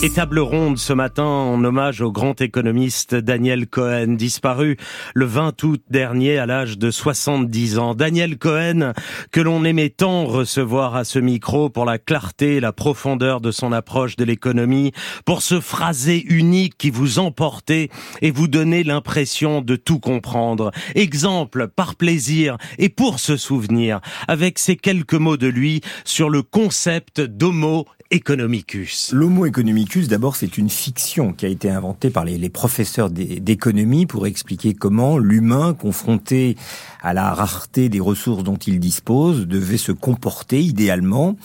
Et table ronde ce matin en hommage au grand économiste Daniel Cohen, disparu le 20 août dernier à l'âge de 70 ans. Daniel Cohen, que l'on aimait tant recevoir à ce micro pour la clarté et la profondeur de son approche de l'économie, pour ce phrasé unique qui vous emportait et vous donnait l'impression de tout comprendre. Exemple, par plaisir et pour se souvenir, avec ces quelques mots de lui sur le concept d'homo economicus. L'homo economicus, d'abord, c'est une fiction qui a été inventée par les, professeurs d'économie pour expliquer comment l'humain, confronté à la rareté des ressources dont il dispose, devait se comporter idéalement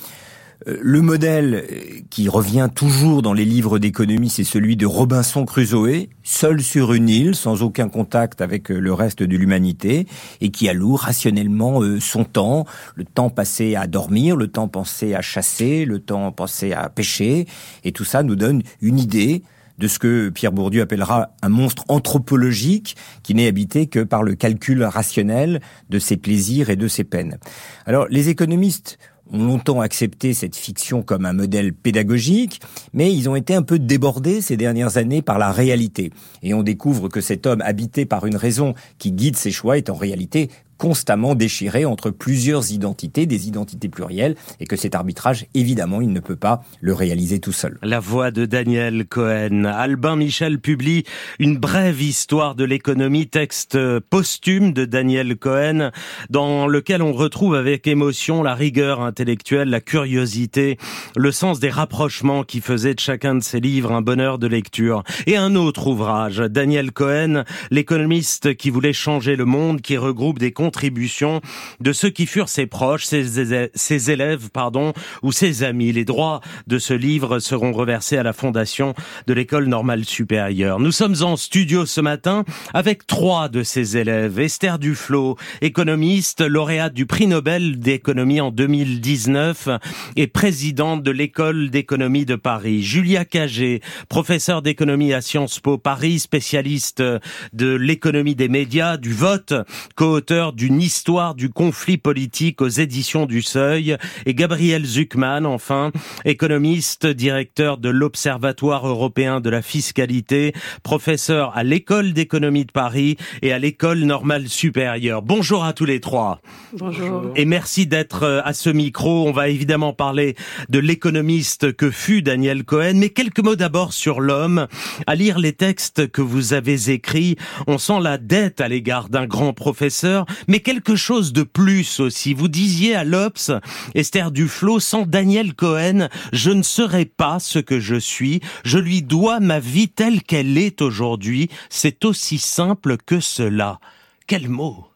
le modèle euh, qui revient toujours dans les livres d'économie, c'est celui de Robinson Crusoe, seul sur une île, sans aucun contact avec euh, le reste de l'humanité, et qui alloue rationnellement son temps, le temps passé à dormir, le temps passé à chasser, le temps passé à pêcher, et tout ça nous donne une idée de ce que Pierre Bourdieu appellera un monstre anthropologique qui n'est habité que par le calcul rationnel de ses plaisirs et de ses peines. Alors les économistes ont longtemps accepté cette fiction comme un modèle pédagogique, mais ils ont été un peu débordés ces dernières années par la réalité. Et on découvre que cet homme habité par une raison qui guide ses choix est en réalité constamment déchiré entre plusieurs identités, des identités plurielles, et que cet arbitrage, évidemment, il ne peut pas le réaliser tout seul. La voix de Daniel Cohen. Albin Michel publie une brève histoire de l'économie, texte posthume de Daniel Cohen, dans lequel on retrouve avec émotion la rigueur intellectuelle, la curiosité, le sens des rapprochements qui faisaient de chacun de ses livres un bonheur de lecture. Et un autre ouvrage, Daniel Cohen, l'économiste qui voulait changer le monde, qui regroupe des contribution de ceux qui furent ses proches, ses, élèves, pardon, ou ses amis. Les droits de ce livre seront reversés à la fondation de l'école normale supérieure. Nous sommes en studio ce matin avec trois de ses élèves. Esther Duflo, économiste, lauréate du prix Nobel d'économie en 2019 et présidente de l'école d'économie de Paris. Julia Cagé, professeure d'économie à Sciences Po Paris, spécialiste de l'économie des médias, du vote, co-auteur d'une histoire du conflit politique aux éditions du Seuil et Gabriel Zuckman, enfin, économiste, directeur de l'Observatoire européen de la fiscalité, professeur à l'école d'économie de Paris et à l'école normale supérieure. Bonjour à tous les trois. Bonjour. Et merci d'être euh, à ce micro. On va évidemment parler de l'économiste que fut Daniel Cohen, mais quelques mots d'abord sur l'homme. À lire les textes que vous avez écrits, on sent la dette à l'égard d'un grand professeur, mais quelque chose de plus aussi. Vous disiez à l'Obs, Esther Duflo, sans Daniel Cohen, je ne serais pas ce que je suis. Je lui dois ma vie telle qu'elle est aujourd'hui. C'est aussi simple que cela. Quel mot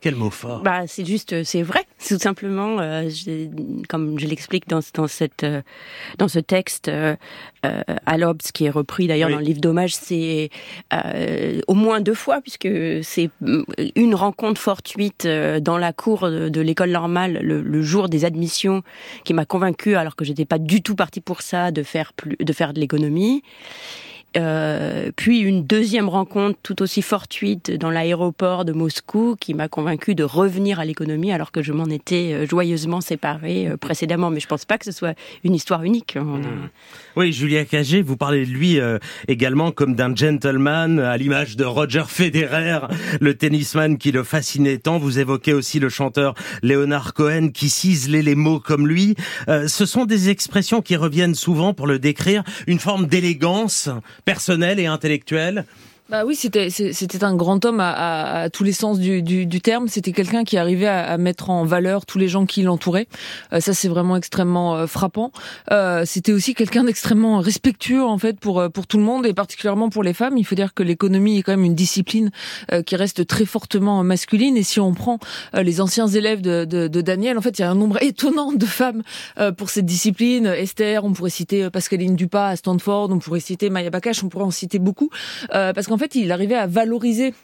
quel mot fort. Bah, c'est juste, euh, c'est vrai. Tout simplement, euh, comme je l'explique dans, dans cette, euh, dans ce texte, euh, à l'Obs, qui est repris d'ailleurs dans le livre d'hommage, c'est au moins deux fois, puisque c'est une rencontre fortuite dans la cour de, l'école normale le, le, jour des admissions qui m'a convaincu, alors que j'étais pas du tout partie pour ça, de faire plus, de faire de l'économie. Euh, puis une deuxième rencontre tout aussi fortuite dans l'aéroport de Moscou qui m'a convaincu de revenir à l'économie alors que je m'en étais euh, joyeusement séparée euh, précédemment. Mais je pense pas que ce soit une histoire unique. Mmh. Oui, Julia Cagé, vous parlez de lui également comme d'un gentleman à l'image de Roger Federer, le tennisman qui le fascinait tant. Vous évoquez aussi le chanteur Leonard Cohen qui ciselait les mots comme lui. ce sont des expressions qui reviennent souvent pour le décrire, une forme d'élégance personnel et intellectuel bah oui, c'était c'était un grand homme à, à, tous les sens du, du, du terme. C'était quelqu'un qui arrivait à, à, mettre en valeur tous les gens qui l'entouraient. Euh, ça, c'est vraiment extrêmement euh, frappant. Euh, c'était aussi quelqu'un d'extrêmement respectueux en fait pour pour tout le monde et particulièrement pour les femmes. Il faut dire que l'économie est quand même une discipline qui reste très fortement masculine. Et si on prend les anciens élèves de, de, de, Daniel, en fait, il y a un nombre étonnant de femmes pour cette discipline. Esther, on pourrait citer Pascaline Dupas à Stanford, on pourrait citer Maya Bakash, on pourrait en citer beaucoup parce qu'en en fait, il arrivait à valoriser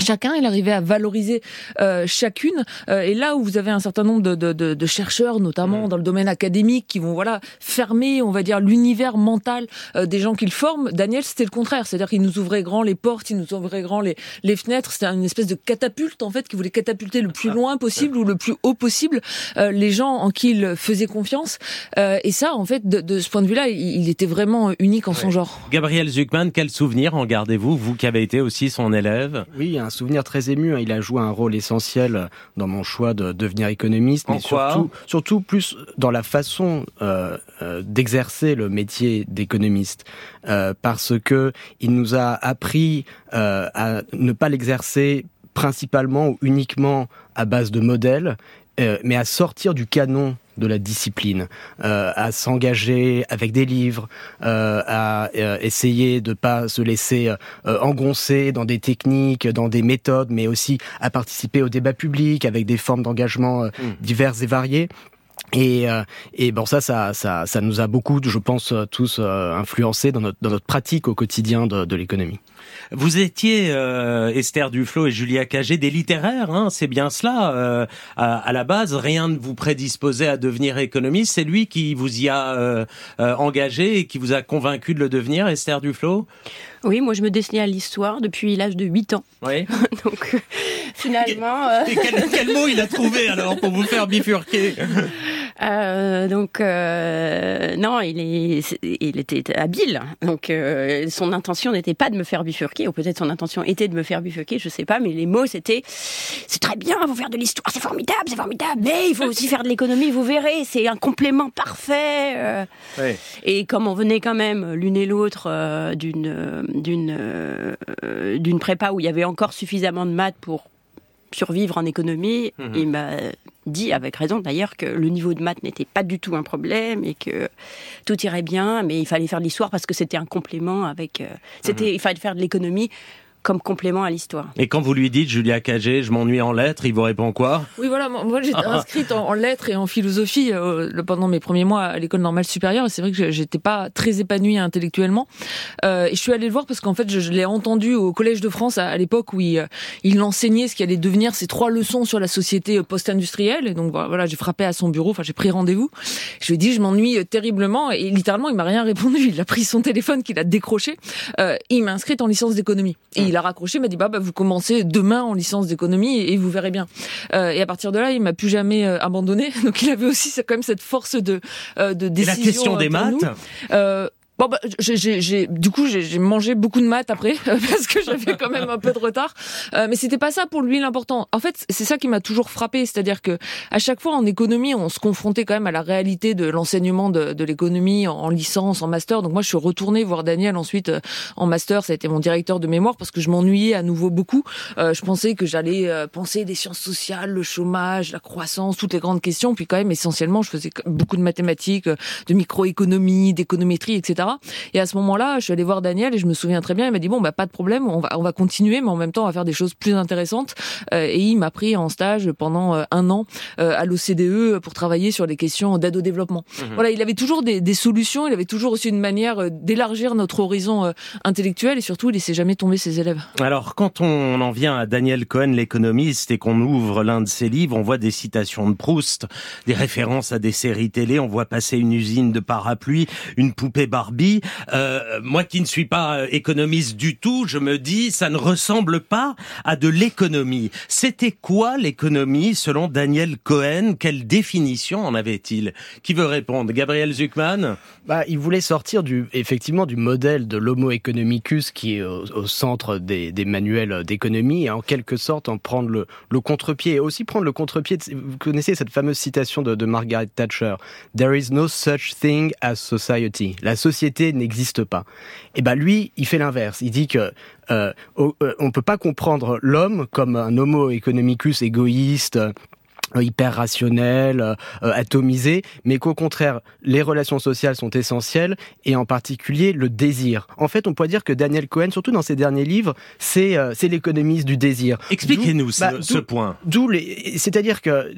Chacun, il arrivait à valoriser euh, chacune. Euh, et là où vous avez un certain nombre de, de, de, de chercheurs, notamment mmh. dans le domaine académique, qui vont voilà fermer, on va dire, l'univers mental euh, des gens qu'ils forment, Daniel, c'était le contraire. C'est-à-dire qu'il nous ouvrait grand les portes, il nous ouvrait grand les, les fenêtres. C'était une espèce de catapulte, en fait, qui voulait catapulter le plus loin possible ou le plus haut possible les gens en qui il faisait confiance. et ça, en fait, de, de ce point de vue-là, il, il, était vraiment unique en son genre. Gabriel Zuckman, quel souvenir en gardez-vous, vous qui avez été aussi son élève? Oui, un souvenir très ému. Hein. Il a joué un rôle essentiel dans mon choix de devenir économiste, mais surtout, surtout plus dans la façon euh, euh, d'exercer le métier d'économiste, euh, parce que il nous a appris euh, à ne pas l'exercer principalement ou uniquement à base de modèles, euh, mais à sortir du canon de la discipline, euh, à s'engager avec des livres, euh, à euh, essayer de pas se laisser euh, engoncer dans des techniques, dans des méthodes, mais aussi à participer au débat public avec des formes d'engagement mmh. diverses et variées. Et, euh, et bon ça, ça, ça, ça nous a beaucoup, je pense, tous euh, influencés dans notre, dans notre pratique au quotidien de, de l'économie. Vous étiez euh, Esther Duflo et Julia Cagé des littéraires, hein, c'est bien cela. Euh, à, à, la base, rien ne vous prédisposait à devenir économiste. C'est lui qui vous y a euh, euh, engagé et qui vous a convaincu de le devenir, Esther Duflo. Oui, moi je me dessinais à l'histoire depuis l'âge de 8 ans. Oui. Donc finalement. Et, et quel, quel mot il a trouvé alors pour vous faire bifurquer? euh, donc euh, non, il est, il était habile. Donc euh, son intention n'était pas de me faire bifurquer, ou peut-être son intention était de me faire bifurquer, je sais pas. Mais les mots c'était, c'est très bien, vous faire de l'histoire, c'est formidable, c'est formidable. Mais il faut aussi faire de l'économie, vous verrez, c'est un complément parfait. Oui. Et comme on venait quand même l'une et l'autre d'une d'une d'une prépa où il y avait encore suffisamment de maths pour survivre en économie, mmh. il m'a dit avec raison d'ailleurs que le niveau de maths n'était pas du tout un problème et que tout irait bien, mais il fallait faire de l'histoire parce que c'était un complément avec. Euh, c'était, mmh. il fallait faire de l'économie comme complément à l'histoire. Et quand vous lui dites, Julia Cagé, je m'ennuie en lettres, il vous répond quoi? Oui, voilà, moi j'étais inscrite en, en, lettres et en philosophie euh, pendant mes premiers mois à l'école normale supérieure, et c'est vrai que j'étais pas très épanouie intellectuellement. Euh, et je suis allée le voir parce qu'en fait, je, je l'ai entendu au Collège de France à, à l'époque où il, euh, il enseignait ce qui allait devenir ces trois leçons sur la société euh, post-industrielle. Et donc voilà, j'ai frappé à son bureau, enfin j'ai pris rendez-vous. Je lui ai dit, je m'ennuie terriblement, et littéralement, il m'a rien répondu. Il a pris son téléphone qu'il a décroché. Euh, il m'a inscrite en licence d'économie. Et il a raccroché, m'a dit bah, bah, vous commencez demain en licence d'économie et, et, vous verrez bien. Euh, et à partir de là, il m'a plus jamais euh, abandonné. Donc il avait aussi quand même cette force de euh, de décision. Et la question des maths. Bon, bah, j'ai, du coup, j'ai mangé beaucoup de maths après parce que j'avais quand même un peu de retard. Euh, mais c'était pas ça pour lui l'important. En fait, c'est ça qui m'a toujours frappé, c'est-à-dire que à chaque fois en économie, on se confrontait quand même à la réalité de l'enseignement de, de l'économie en, en, licence, en master. Donc moi, je suis retournée voir Daniel ensuite euh, en master. Ça a été mon directeur de mémoire parce que je m'ennuyais à nouveau beaucoup. Euh, je pensais que j'allais euh, penser des sciences sociales, le chômage, la croissance, toutes les grandes questions. Puis quand même, essentiellement, je faisais beaucoup de mathématiques, de microéconomie, d'économétrie, etc. Et à ce moment-là, je suis allée voir Daniel et je me souviens très bien, il m'a dit bon bah pas de problème, on va on va continuer, mais en même temps on va faire des choses plus intéressantes. Euh, et il m'a pris en stage pendant euh, un an euh, à l'OCDE pour travailler sur les questions d'aide au développement. Mmh. Voilà, il avait toujours des, des, solutions, il avait toujours aussi une manière d'élargir notre horizon intellectuel et surtout il laissait jamais tomber ses élèves. Alors quand on en vient à Daniel Cohen, l'économiste, et qu'on ouvre l'un de ses livres, on voit des citations de Proust, des références à des séries télé, on voit passer une usine de parapluies, une poupée Barbie Barbie. Euh, moi qui ne suis pas euh, économiste du tout, je me dis ça ne ressemble pas à de l'économie. C'était quoi l'économie selon Daniel Cohen? Quelle définition en avait-il? Qui veut répondre? Gabriel Zuckman bah, il voulait sortir du effectivement du modèle de l'homo economicus qui est au, au centre des, des manuels d'économie et en quelque sorte en prendre le, le contre-pied et aussi prendre le contre-pied. Vous connaissez cette fameuse citation de, de Margaret Thatcher There is no such thing as society. La société n'existe pas. Et ben lui, il fait l'inverse. Il dit que euh, on peut pas comprendre l'homme comme un homo economicus égoïste euh, hyper rationnel, euh, euh, atomisé, mais qu'au contraire, les relations sociales sont essentielles, et en particulier le désir. En fait, on pourrait dire que Daniel Cohen, surtout dans ses derniers livres, c'est c'est l'économiste du désir. Expliquez-nous ce, bah, ce, point. D'où les, c'est-à-dire que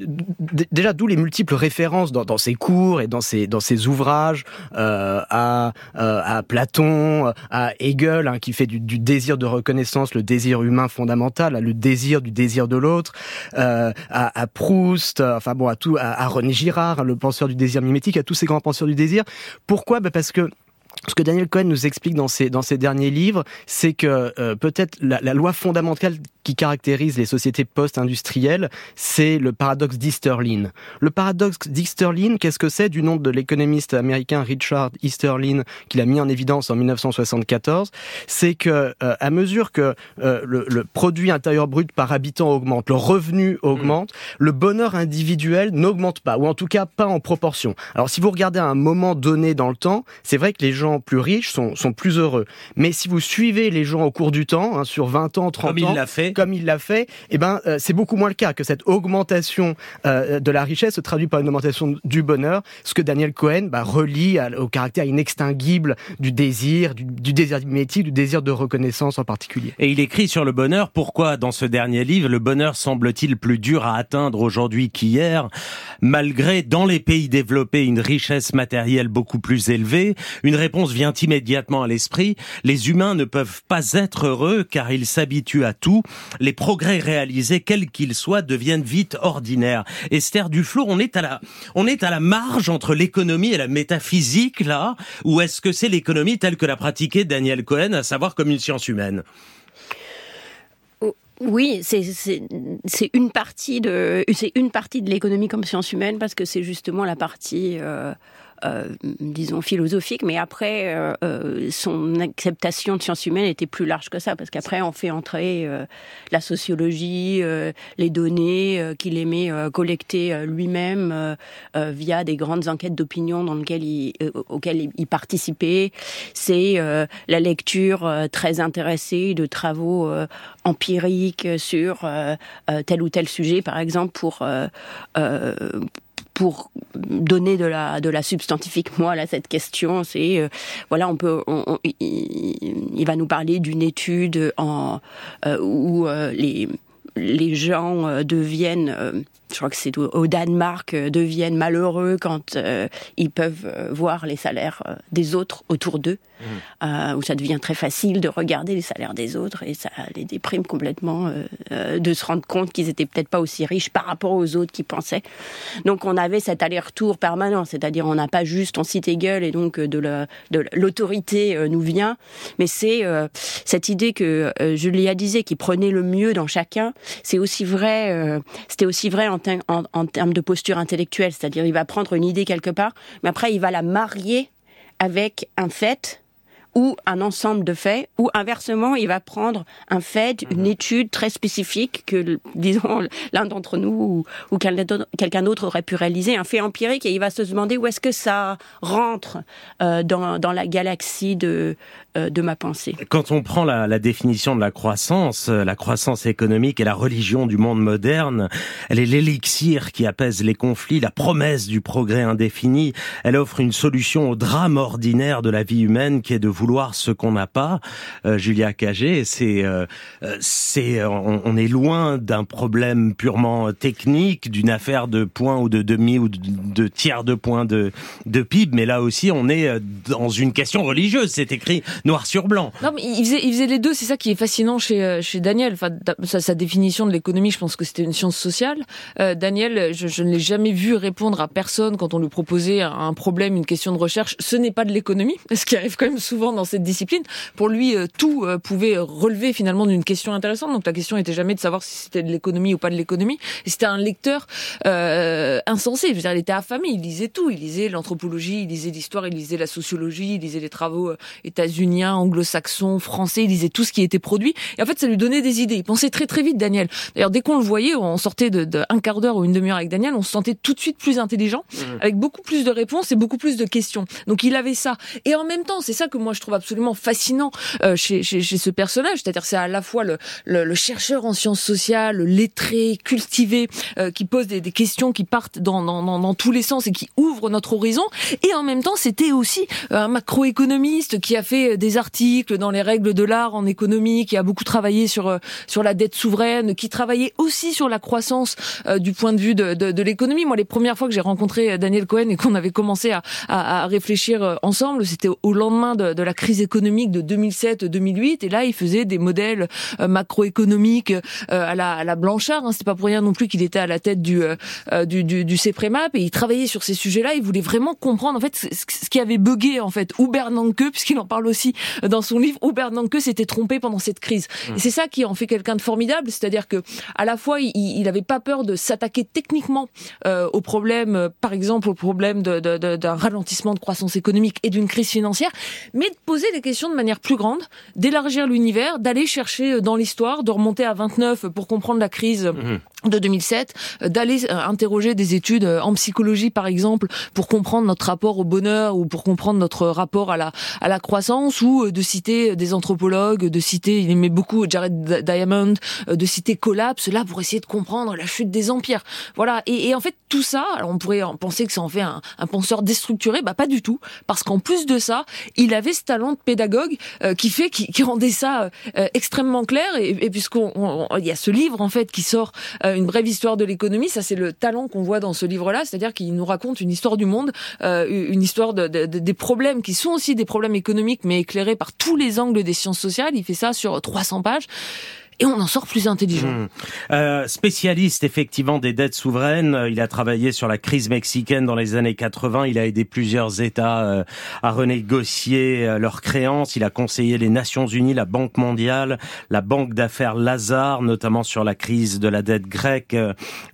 déjà d'où les multiples références dans, dans, ses cours et dans ses dans ses ouvrages euh, à à Platon, à Hegel, hein, qui fait du, du, désir de reconnaissance, le désir humain fondamental, le désir du désir de l'autre, euh, à, à Proust euh, enfin bon, à tout, à, René Girard, le penseur du désir mimétique, à tous ces grands penseurs du désir. Pourquoi? Bah Parce que ce que Daniel Cohen nous explique dans ses, dans ses derniers livres, c'est que euh, peut-être la, la, loi fondamentale qui caractérise les sociétés post-industrielles, c'est le paradoxe d'Easterlin. Le paradoxe d'Easterlin, qu'est-ce que c'est du nom de l'économiste américain Richard Easterlin, qu'il a mis en évidence en 1974 C'est que euh, à mesure que euh, le, le, produit intérieur brut par habitant augmente, le revenu augmente, mmh. le bonheur individuel n'augmente pas, ou en tout cas pas en proportion. Alors si vous regardez à un moment donné dans le temps, c'est vrai que les gens plus riches sont, sont plus heureux. Mais si vous suivez les gens au cours du temps, hein, sur 20 ans, 30 Comme ans, il l'a fait comme il l'a fait, eh ben euh, c'est beaucoup moins le cas que cette augmentation euh, de la richesse se traduit par une augmentation du bonheur, ce que Daniel Cohen bah, relie au caractère inextinguible du désir, du, du désir mimétique, du désir de reconnaissance en particulier. Et il écrit sur le bonheur, pourquoi dans ce dernier livre le bonheur semble-t-il plus dur à atteindre aujourd'hui qu'hier, malgré dans les pays développés une richesse matérielle beaucoup plus élevée? Une réponse vient immédiatement à l'esprit, les humains ne peuvent pas être heureux car ils s'habituent à tout, les progrès réalisés, quels qu'ils soient, deviennent vite ordinaires. Esther Duflo, on est à la, on est à la marge entre l'économie et la métaphysique, là, ou est-ce que c'est l'économie telle que l'a pratiquée Daniel Cohen, à savoir comme une science humaine? Oui, c'est une partie de c'est une partie de l'économie comme science humaine parce que c'est justement la partie euh, euh, disons, philosophique, mais après, euh, euh, son acceptation de sciences humaines était plus large que ça, parce qu'après, on fait entrer la sociologie, les données qu'il aimait collecter lui-même via des grandes enquêtes d'opinion il, auxquelles il participait. C'est la lecture très intéressée de travaux empiriques sur tel ou tel sujet, par exemple, pour pour donner de la de la substantifique. Moelle à cette question, c'est euh, voilà, on peut, on, il, il, va nous parler d'une étude en euh, où euh, les les gens euh, deviennent, euh, je crois que c'est au Danemark, euh, deviennent malheureux quand ils peuvent voir les salaires des autres autour d'eux, mmh. où ça devient très facile de regarder les salaires des autres et ça les déprime complètement de se rendre compte qu'ils étaient peut-être pas aussi riches par rapport aux autres qui pensaient. Donc on avait cet aller-retour permanent, c'est-à-dire on n'a pas juste on cite Hegel et donc de l'autorité nous vient, mais c'est cette idée que Julia disait qui prenait le mieux dans chacun c'est aussi vrai, euh, c'était aussi vrai en, en, en termes de posture intellectuelle, c'est-à-dire il va prendre une idée quelque part, mais après il va la marier avec un fait ou un ensemble de faits, ou inversement, il va prendre un fait, une mhm. étude très spécifique que, disons, l'un d'entre nous ou, ou quelqu'un d'autre aurait pu réaliser, un fait empirique, et il va se demander où est-ce que ça rentre euh, dans, dans la galaxie de, de ma pensée. Quand on prend la, la définition de la croissance, euh, la croissance économique et la religion du monde moderne, elle est l'élixir qui apaise les conflits, la promesse du progrès indéfini. Elle offre une solution au drame ordinaire de la vie humaine qui est de vouloir ce qu'on n'a pas. Euh, Julia Cagé, c'est, euh, c'est, on, on, est loin d'un problème purement technique, d'une affaire de points ou de demi ou de, de tiers de points de, de PIB, mais là aussi on est dans une question religieuse. C'est écrit noir sur blanc. Non, mais il faisait, il faisait les deux. C'est ça qui est fascinant chez, euh, chez Daniel. Enfin, sa, sa définition de l'économie, je pense que c'était une science sociale. Euh, Daniel, je, je ne l'ai jamais vu répondre à personne quand on lui proposait un problème, une question de recherche. Ce n'est pas de l'économie, ce qui arrive quand même souvent dans cette discipline. Pour lui, euh, tout euh, pouvait relever finalement d'une question intéressante. Donc la question était jamais de savoir si c'était de l'économie ou pas de l'économie. C'était un lecteur euh, insensé. Je veux dire, il était affamé. Il lisait tout. Il lisait l'anthropologie, il lisait l'histoire, il lisait la sociologie, il lisait les travaux états-unis anglo-saxon, français, il lisait tout ce qui était produit. Et en fait, ça lui donnait des idées. Il pensait très très vite, Daniel. D'ailleurs, dès qu'on le voyait, on sortait de, de un quart d'heure ou une demi-heure avec Daniel, on se sentait tout de suite plus intelligent, mmh. avec beaucoup plus de réponses et beaucoup plus de questions. Donc il avait ça. Et en même temps, c'est ça que moi je trouve absolument fascinant chez, chez, chez, ce personnage. C'est-à-dire c'est à la fois le, le, chercheur en sciences sociales, lettré, cultivé, qui pose des, des, questions qui partent dans, dans, dans, dans, tous les sens et qui ouvrent notre horizon. Et en même temps, c'était aussi un macroéconomiste qui a fait des articles dans les règles de l'art en économie, qui a beaucoup travaillé sur sur la dette souveraine, qui travaillait aussi sur la croissance du point de vue de, de, de l'économie. Moi, les premières fois que j'ai rencontré Daniel Cohen et qu'on avait commencé à, à, à réfléchir ensemble, c'était au lendemain de, de, la crise économique de 2007-2008. Et là, il faisait des modèles euh, macroéconomiques euh, à, la, à la Blanchard. Hein. C'était pas pour rien non plus qu'il était à la tête du, euh, du, du, du CEPREMAP. Et il travaillait sur ces sujets-là. Il voulait vraiment comprendre en fait ce qui avait bugué en fait. Ou Bernanke, puisqu'il en parle aussi dans son livre, ou Bernanke s'était trompé pendant cette crise. Mmh. Et c'est ça qui en fait quelqu'un de formidable, c'est-à-dire que à la fois il, il avait pas peur de s'attaquer techniquement euh, au problème, par exemple au problème d'un de, de, ralentissement de croissance économique et d'une crise financière, mais de poser des questions de manière plus grande, d'élargir l'univers, d'aller chercher dans l'histoire, de remonter à 29 pour comprendre la crise. Mmh de 2007, euh, d'aller euh, interroger des études euh, en psychologie par exemple pour comprendre notre rapport au bonheur ou pour comprendre notre rapport à la à la croissance ou de citer des anthropologues, de citer il aimait beaucoup Jared Diamond, de citer Collapse là pour essayer de comprendre la chute des empires. Voilà. Et, en fait tout ça, alors on pourrait penser que ça en fait un, un penseur déstructuré, bah pas du tout. Parce qu'en plus de ça, il avait ce talent de pédagogue qui fait qui, qui rendait ça extrêmement clair. Et, et y a ce livre en fait qui sort une brève histoire de l'économie. Ça, c'est le talent qu'on voit dans ce livre-là, c'est-à-dire qu'il nous raconte une histoire du monde, euh, une histoire de, de, de, des problèmes qui sont aussi des problèmes économiques, mais éclairés par tous les angles des sciences sociales. Il fait ça sur 300 pages et on en sort plus intelligent. Mmh. Euh, spécialiste effectivement des dettes souveraines, euh, il a travaillé sur la crise mexicaine dans les années 80, il a aidé plusieurs États euh, à renégocier euh, leurs créances, il a conseillé les Nations Unies, la Banque mondiale, la Banque d'affaires Lazare, notamment sur la crise de la dette grecque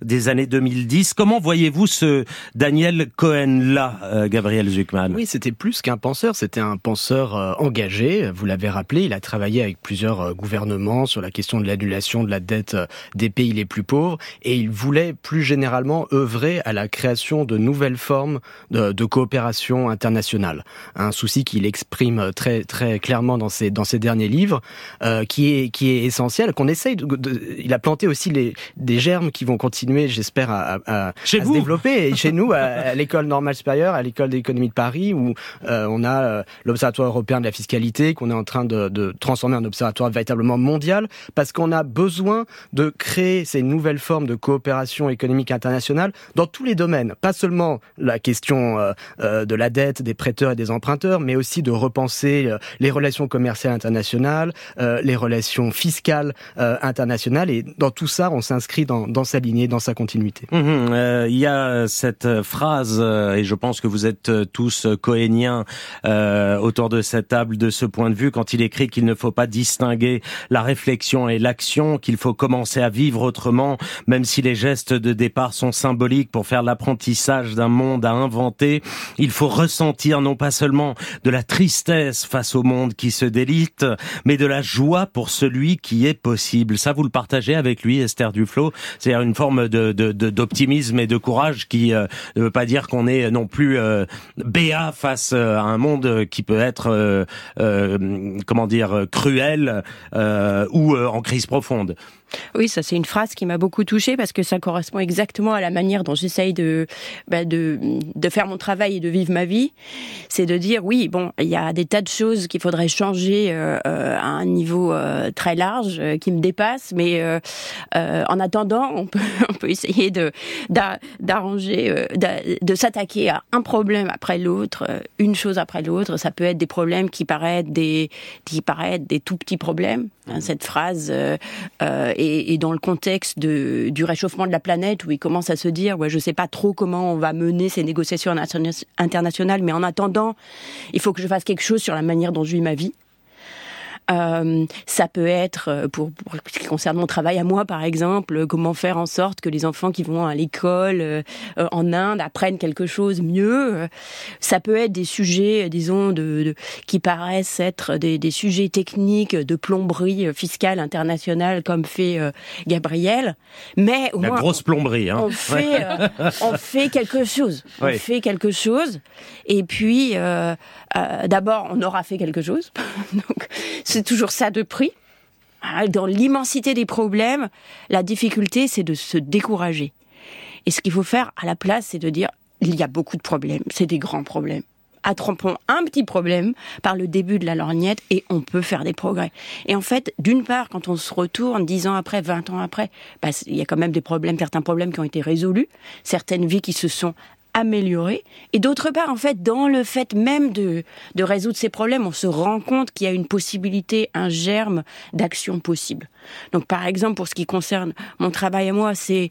des années 2010. Comment voyez-vous ce Daniel Cohen-là, Gabriel Zuckman Oui, c'était plus qu'un penseur, c'était un penseur engagé, vous l'avez rappelé, il a travaillé avec plusieurs gouvernements sur la question de l'annulation de la dette euh, des pays les plus pauvres et il voulait plus généralement œuvrer à la création de nouvelles formes de, de coopération internationale. Un souci qu'il exprime très très clairement dans ses dans ses derniers livres, euh, qui est qui est essentiel, qu'on essaye. De, de, il a planté aussi les des germes qui vont continuer, j'espère, à, à, à se développer et chez nous à, à l'école normale supérieure, à l'école d'économie de Paris, où euh, on a euh, l'observatoire européen de la fiscalité qu'on est en train de, de transformer en observatoire véritablement mondial parce qu'on a besoin de créer ces nouvelles formes de coopération économique internationale dans tous les domaines, pas seulement la question euh, euh, de la dette des prêteurs et des emprunteurs, mais aussi de repenser euh, les relations commerciales internationales, les relations fiscales internationales, et dans tout ça, on s'inscrit dans, dans sa lignée, dans sa continuité. Mmh, euh, il y a cette phrase, et je pense que vous êtes tous cohéniens autour de cette table de ce point de vue, quand il écrit qu'il ne faut pas distinguer la réflexion l'action, qu'il faut commencer à vivre autrement, même si les gestes de départ sont symboliques pour faire l'apprentissage d'un monde à inventer. Il faut ressentir non pas seulement de la tristesse face au monde qui se délite, mais de la joie pour celui qui est possible. Ça, vous le partagez avec lui, Esther Duflo. C'est-à-dire une forme de, d'optimisme et de courage qui euh, ne veut pas dire qu'on est non plus euh, béat face euh, à un monde qui peut être, euh, euh, comment dire, cruel ou en crise profonde. Oui, ça c'est une phrase qui m'a beaucoup touchée parce que ça correspond exactement à la manière dont j'essaye de, bah, de, de faire mon travail et de vivre ma vie. C'est de dire oui, bon, il y a des tas de choses qu'il faudrait changer euh, à un niveau euh, très large euh, qui me dépasse, mais euh, euh, en attendant, on peut, on peut essayer de d'arranger, euh, de, s'attaquer à un problème après l'autre, euh, une chose après l'autre. Ça peut être des problèmes qui paraissent des qui paraissent des tout petits problèmes. Hein, cette phrase euh, euh, et, dans le contexte du réchauffement de la planète où il commence à se dire ouais je sais pas trop comment on va mener ces négociations internationales mais en attendant il faut que je fasse quelque chose sur la manière dont je vis ma vie Euh, ça peut être, euh, pour, pour, ce qui concerne mon travail à moi par exemple, comment faire en sorte que les enfants qui vont à l'école euh, en Inde apprennent quelque chose mieux. Ça peut être des sujets, disons, de, de qui paraissent être des, des, sujets techniques de plomberie fiscale internationale comme fait Gabriel. Mais la grosse plomberie, hein. on fait, on fait quelque chose. On fait quelque chose. Et puis, d'abord, on aura fait quelque chose. C'est toujours ça de prix. Ah, dans l'immensité des problèmes, la difficulté, c'est de se décourager. Et ce qu'il faut faire à la place, c'est de dire, il y a beaucoup de problèmes, c'est des grands problèmes. Attrapons un petit problème par le début de la lorgnette et on peut faire des progrès. Et en fait, d'une part, quand on se retourne dix ans après, vingt ans après, bah, il y a quand même des problèmes, certains problèmes qui ont été résolus, certaines vies qui se sont améliorer. Et d'autre part, en fait, dans le fait même de, de résoudre ces problèmes, on se rend compte qu'il y a une possibilité, un germe d'action possible. Donc, par exemple, pour ce qui concerne mon travail à moi, c'est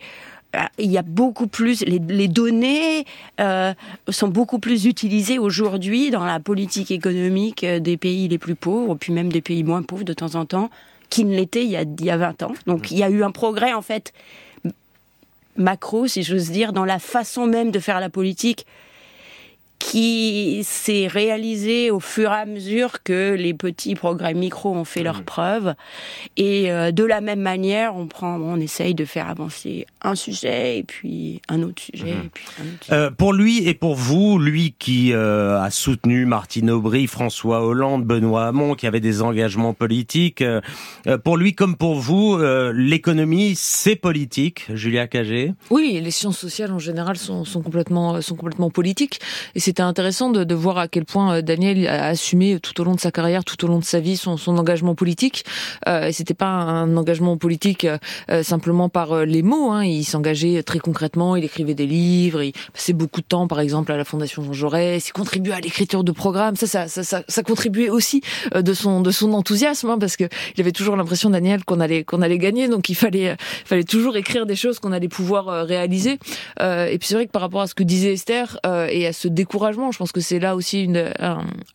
euh, il y a beaucoup plus les, les données euh, sont beaucoup plus utilisées aujourd'hui dans la politique économique des pays les plus pauvres, puis même des pays moins pauvres de temps en temps, qu'ils ne l'étaient il y a il y a 20 ans. Donc il y a eu un progrès en fait macro, si j'ose dire, dans la façon même de faire la politique qui s'est réalisé au fur et à mesure que les petits progrès micro ont fait leurs mmh. preuves. Et euh, de la même manière, on prend, on essaye de faire avancer un sujet et puis un autre sujet. Mmh. Et puis un autre sujet. Euh, pour lui et pour vous, lui qui euh, a soutenu Martine Aubry, François Hollande, Benoît Hamon, qui avait des engagements politiques, euh, pour lui comme pour vous, l'économie c'est politique, Julia Cagé? Oui, les sciences sociales en général sont, sont complètement sont complètement politiques et c'est c'était intéressant de, de, voir à quel point euh, Daniel a assumé tout au long de sa carrière, tout au long de sa vie, son, son engagement politique. Euh, et c'était pas un engagement politique euh, simplement par euh, les mots. Hein. Il s'engageait très concrètement. Il écrivait des livres. Il passait beaucoup de temps, par exemple, à la Fondation Jean Jaurès. Il contribuait à l'écriture de programmes. Ça, ça, ça, ça, ça contribuait aussi de son de son enthousiasme, hein, parce que il avait toujours l'impression, Daniel, qu'on allait qu'on allait gagner. Donc il fallait fallait toujours écrire des choses qu'on allait pouvoir réaliser. et puis c'est vrai que par rapport à ce que disait Esther et à ce découragement je pense que c'est là aussi une,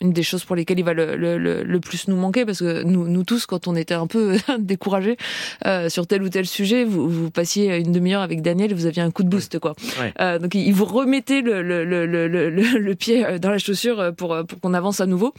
une des choses pour lesquelles il va le, le, le, plus nous manquer, parce que nous, nous tous, quand on était un peu découragés euh, sur tel ou tel sujet, vous, vous passiez une demi-heure avec Daniel et vous aviez un coup de boost, quoi. Euh, donc il vous remettait le, pied dans la chaussure pour, pour qu'on avance à nouveau.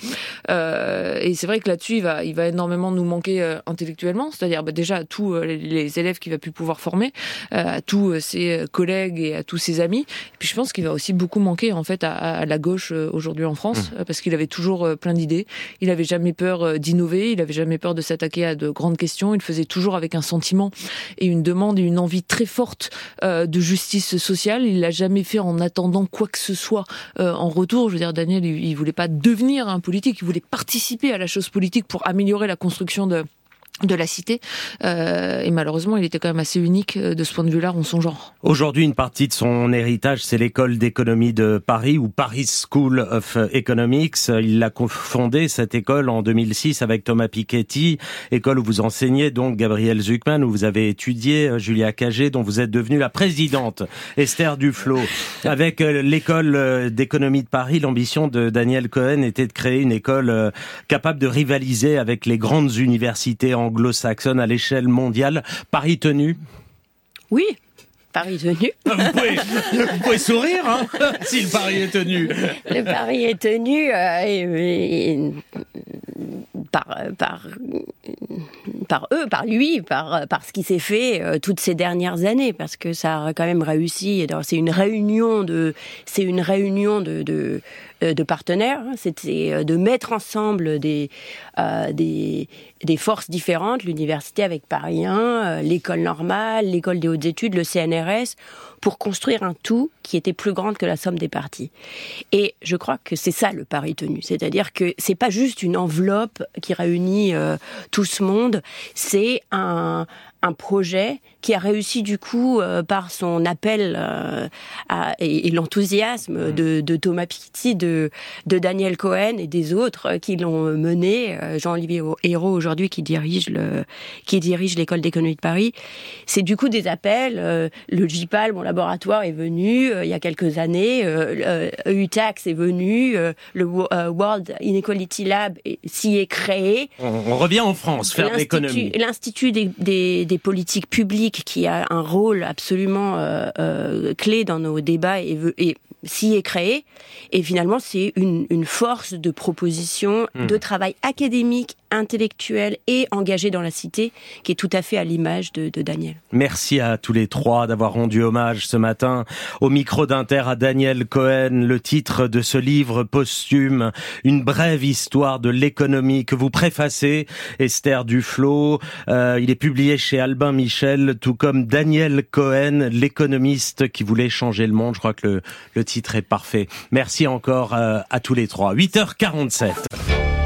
Euh, et c'est vrai que là-dessus, il va, il va énormément nous manquer euh, intellectuellement, c'est-à-dire bah, déjà à tous euh, les élèves qu'il va plus pouvoir former, à tous ses collègues et à tous ses amis. Et puis je pense qu'il va aussi beaucoup manquer en fait à, à la gauche euh, aujourd'hui en France, mmh. parce qu'il avait toujours euh, plein d'idées. Il avait jamais peur euh, d'innover, il avait jamais peur de s'attaquer à de grandes questions. Il faisait toujours avec un sentiment et une demande et une envie très forte de justice sociale. Il l'a jamais fait en attendant quoi que ce soit en retour. Je veux dire, Daniel, il, voulait pas devenir un politique, il voulait participer à la chose politique pour améliorer la construction de de la cité. Euh, et malheureusement, il était quand même assez unique euh, de ce point de vue-là en son genre. Aujourd'hui, une partie de son héritage, c'est l'école d'économie de Paris ou Paris School of Economics. Il l'a fondée, cette école, en 2006 avec Thomas Piketty, école où vous enseignez donc Gabriel Zuckman, où vous avez étudié euh, Julia Cagé, dont vous êtes devenue la présidente, Esther Duflo. Avec euh, l'école d'économie de Paris, l'ambition de Daniel Cohen était de créer une école capable de rivaliser avec les grandes universités en anglo-saxonne à l'échelle mondiale. Paris tenu Oui, Paris tenu. Vous pouvez, sourire, hein, si le pari est tenu. Le pari est tenu euh, par, par, par eux, par lui, par, par ce qui s'est fait euh, toutes ces dernières années, parce que ça a quand même réussi. C'est une réunion de, c'est une réunion de, de de partenaires. Hein. C'était euh, de mettre ensemble des, euh, des, des forces différentes, l'université avec Paris 1, l'école normale, l'école des hautes études, le CNRS, pour construire un tout qui était plus grand que la somme des parties. Et je crois que c'est ça le pari tenu, c'est-à-dire que c'est pas juste une enveloppe qui réunit tout ce monde, c'est un, un projet qui a réussi du coup euh, par son appel euh, à, et, l'enthousiasme mm. de, de, Thomas Piketty, de, de Daniel Cohen et des autres qui l'ont mené. Euh, Jean-Olivier Hérault aujourd'hui qui dirige le qui dirige l'école d'économie de Paris. C'est du coup des appels. le JPAL, mon laboratoire, est venu il y a quelques années. EUTAX est venu. le World Inequality Lab s'y est créé. On, revient en France faire l'économie. L'Institut des, des des politiques publiques qui a un rôle absolument euh, euh, clé dans nos débats et, et s'y est créé. Et finalement, c'est une, une, force de proposition, mmh. de travail académique, intellectuel et engagé dans la cité, qui est tout à fait à l'image de, de, Daniel. Merci à tous les trois d'avoir rendu hommage ce matin au micro d'Inter à Daniel Cohen, le titre de ce livre posthume, une brève histoire de l'économie que vous préfacez, Esther Duflo. Euh, il est publié chez Albin Michel, tout comme Daniel Cohen, l'économiste qui voulait changer le monde. Je crois que le, le titre est parfait. Merci encore euh, à tous les trois. 8h47.